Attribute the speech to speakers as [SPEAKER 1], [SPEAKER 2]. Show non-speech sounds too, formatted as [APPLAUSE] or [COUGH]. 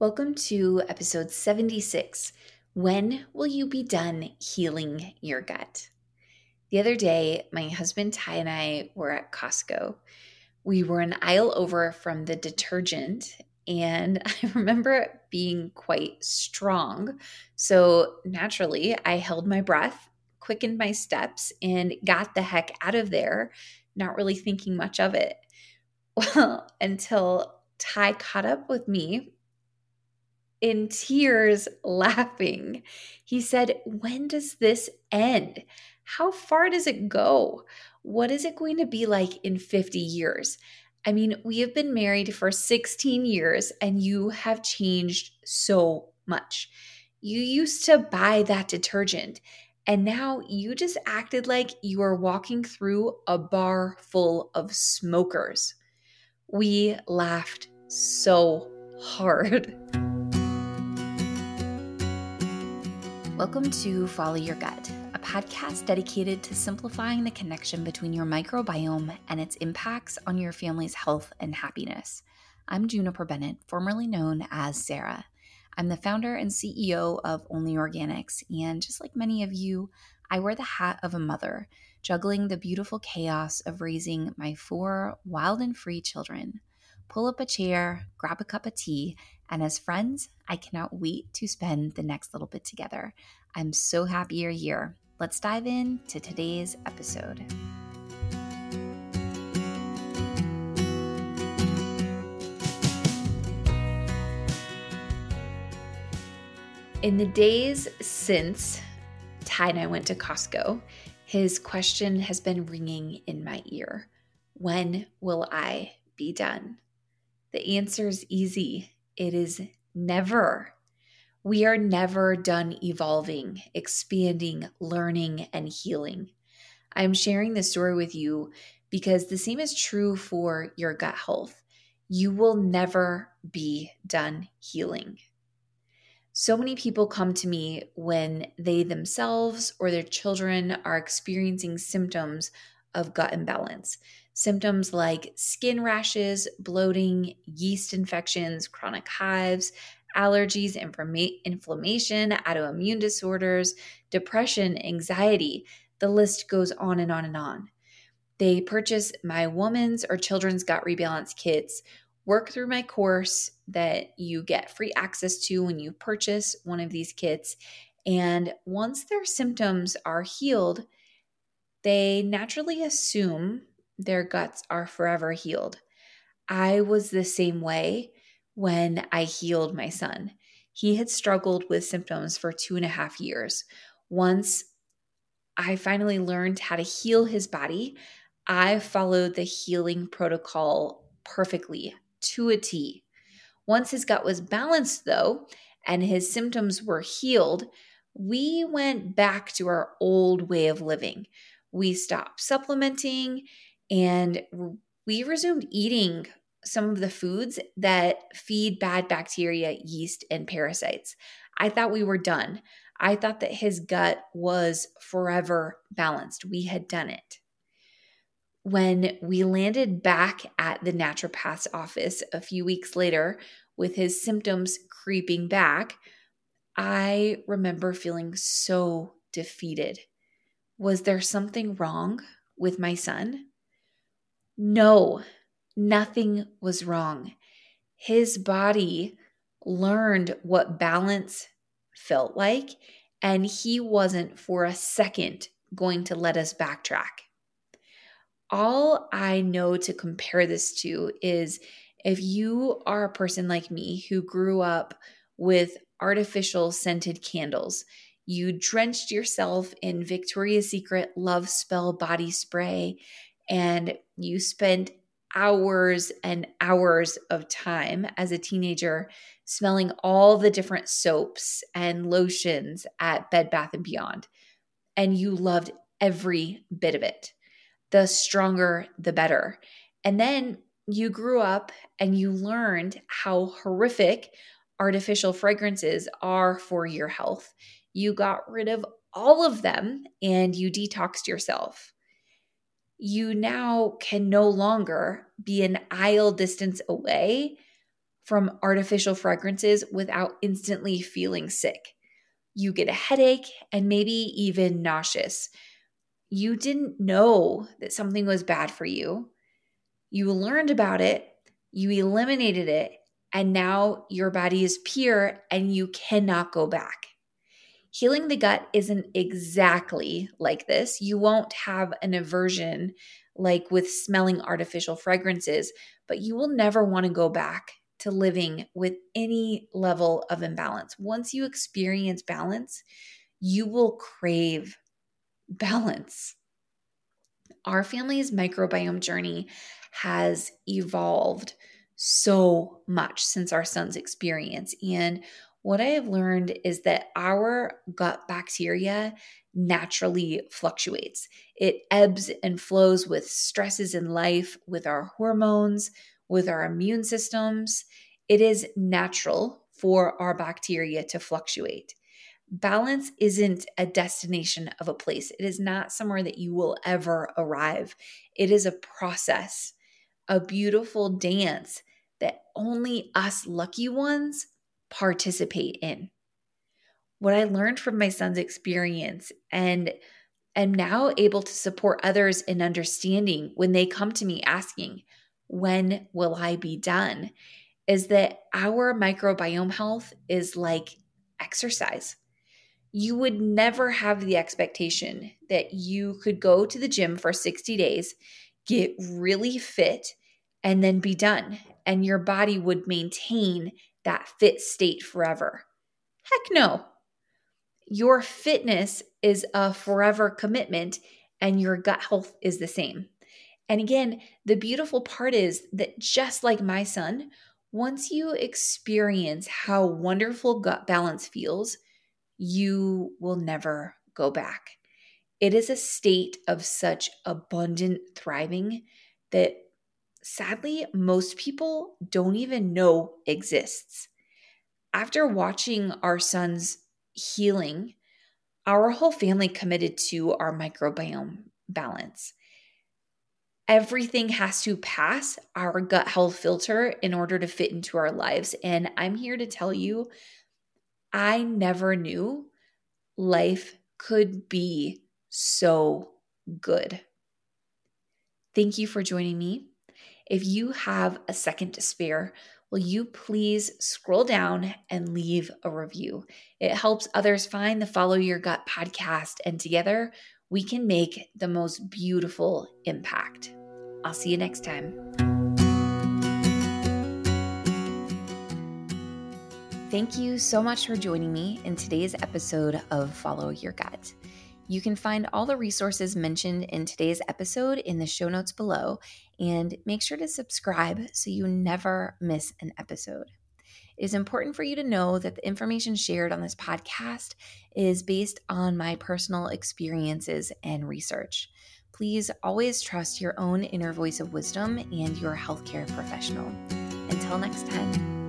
[SPEAKER 1] Welcome to episode 76. When will you be done healing your gut? The other day, my husband Ty and I were at Costco. We were an aisle over from the detergent, and [LAUGHS] I remember it being quite strong. So naturally, I held my breath, quickened my steps, and got the heck out of there, not really thinking much of it. [LAUGHS] Well, until Ty caught up with me in tears, [LAUGHS] laughing. He said, When does this end? How far does it go? What is it going to be like in 50 years? I mean, we have been married for 16 years and you have changed so much. You used to buy that detergent and now you just acted like you were walking through a bar full of smokers. We laughed so [LAUGHS] hard. Welcome to Follow Your Gut, a podcast dedicated to simplifying the connection between your microbiome and its impacts on your family's health and happiness. I'm Juniper Bennett, formerly known as Sarah. I'm the founder and CEO of ōNLē Organics, and just like many of you, I wear the hat of a mother, juggling the beautiful chaos of raising my four wild and free children. Pull up a chair, grab a cup of tea, and as friends, I cannot wait to spend the next little bit together. I'm so happy you're here. Let's dive in to today's episode. In the days since Ty and I went to Costco, his question has been ringing in my ear When will I be done? The answer is easy it is never. We are never done evolving, expanding, learning, and healing. I'm sharing this story with you because the same is true for your gut health. You will never be done healing. So many people come to me when they themselves or their children are experiencing symptoms of gut imbalance. Symptoms like skin rashes, bloating, yeast infections, chronic hives, allergies, inflammation, autoimmune disorders, depression, anxiety. The list goes on and on and on. They purchase my woman's or children's gut rebalance kits, work through my course that you get free access to when you purchase one of these kits. And once their symptoms are healed, they naturally assume their guts are forever healed. I was the same way when I healed my son. He had struggled with symptoms for two and a half years. Once I finally learned how to heal his body, I followed the healing protocol perfectly to a T. Once his gut was balanced, though, and his symptoms were healed, we went back to our old way of living. We stopped supplementing and we resumed eating some of the foods that feed bad bacteria, yeast, and parasites. I thought we were done. I thought that his gut was forever balanced. We had done it. When we landed back at the naturopath's office a few weeks later with his symptoms creeping back, I remember feeling so defeated. Was there something wrong with my son? No, nothing was wrong. His body learned what balance felt like, and he wasn't for a second going to let us backtrack. All I know to compare this to is if you are a person like me who grew up with artificial scented candles, you drenched yourself in Victoria's Secret Love Spell body spray and you spent hours and hours of time as a teenager smelling all the different soaps and lotions at Bed Bath and Beyond. And you loved every bit of it. The stronger the better. And then you grew up and you learned how horrific artificial fragrances are for your health. You got rid of all of them and you detoxed yourself you now can no longer be an aisle distance away from artificial fragrances without instantly feeling sick. You get a headache and maybe even nauseous. You didn't know that something was bad for you. You learned about it, you eliminated it, and now your body is pure and you cannot go back. Healing the gut isn't exactly like this. You won't have an aversion like with smelling artificial fragrances, but you will never want to go back to living with any level of imbalance. Once you experience balance, you will crave balance. Our family's microbiome journey has evolved so much since our son's experience. And what I have learned is that our gut bacteria naturally fluctuates. It ebbs and flows with stresses in life, with our hormones, with our immune systems. It is natural for our bacteria to fluctuate. Balance isn't a destination of a place, it is not somewhere that you will ever arrive. It is a process, a beautiful dance that only us lucky ones participate in. What I learned from my son's experience and am now able to support others in understanding when they come to me asking, When will I be done? is that our microbiome health is like exercise. You would never have the expectation that you could go to the gym for 60 days, get really fit, and then be done, and your body would maintain that fit state forever. Heck no. Your fitness is a forever commitment, and your gut health is the same. And again, the beautiful part is that just like my son, once you experience how wonderful gut balance feels, you will never go back. It is a state of such abundant thriving that sadly, most people don't even know exists. After watching our son's healing, our whole family committed to our microbiome balance. Everything has to pass our gut health filter in order to fit into our lives. And I'm here to tell you, I never knew life could be so good. Thank you for joining me. If you have a second to spare, will you please scroll down and leave a review? It helps others find the Follow Your Gut podcast, and together we can make the most beautiful impact. I'll see you next time. Thank you so much for joining me in today's episode of Follow Your Gut. You can find all the resources mentioned in today's episode in the show notes below, and make sure to subscribe so you never miss an episode. It is important for you to know that the information shared on this podcast is based on my personal experiences and research. Please always trust your own inner voice of wisdom and your healthcare professional. Until next time.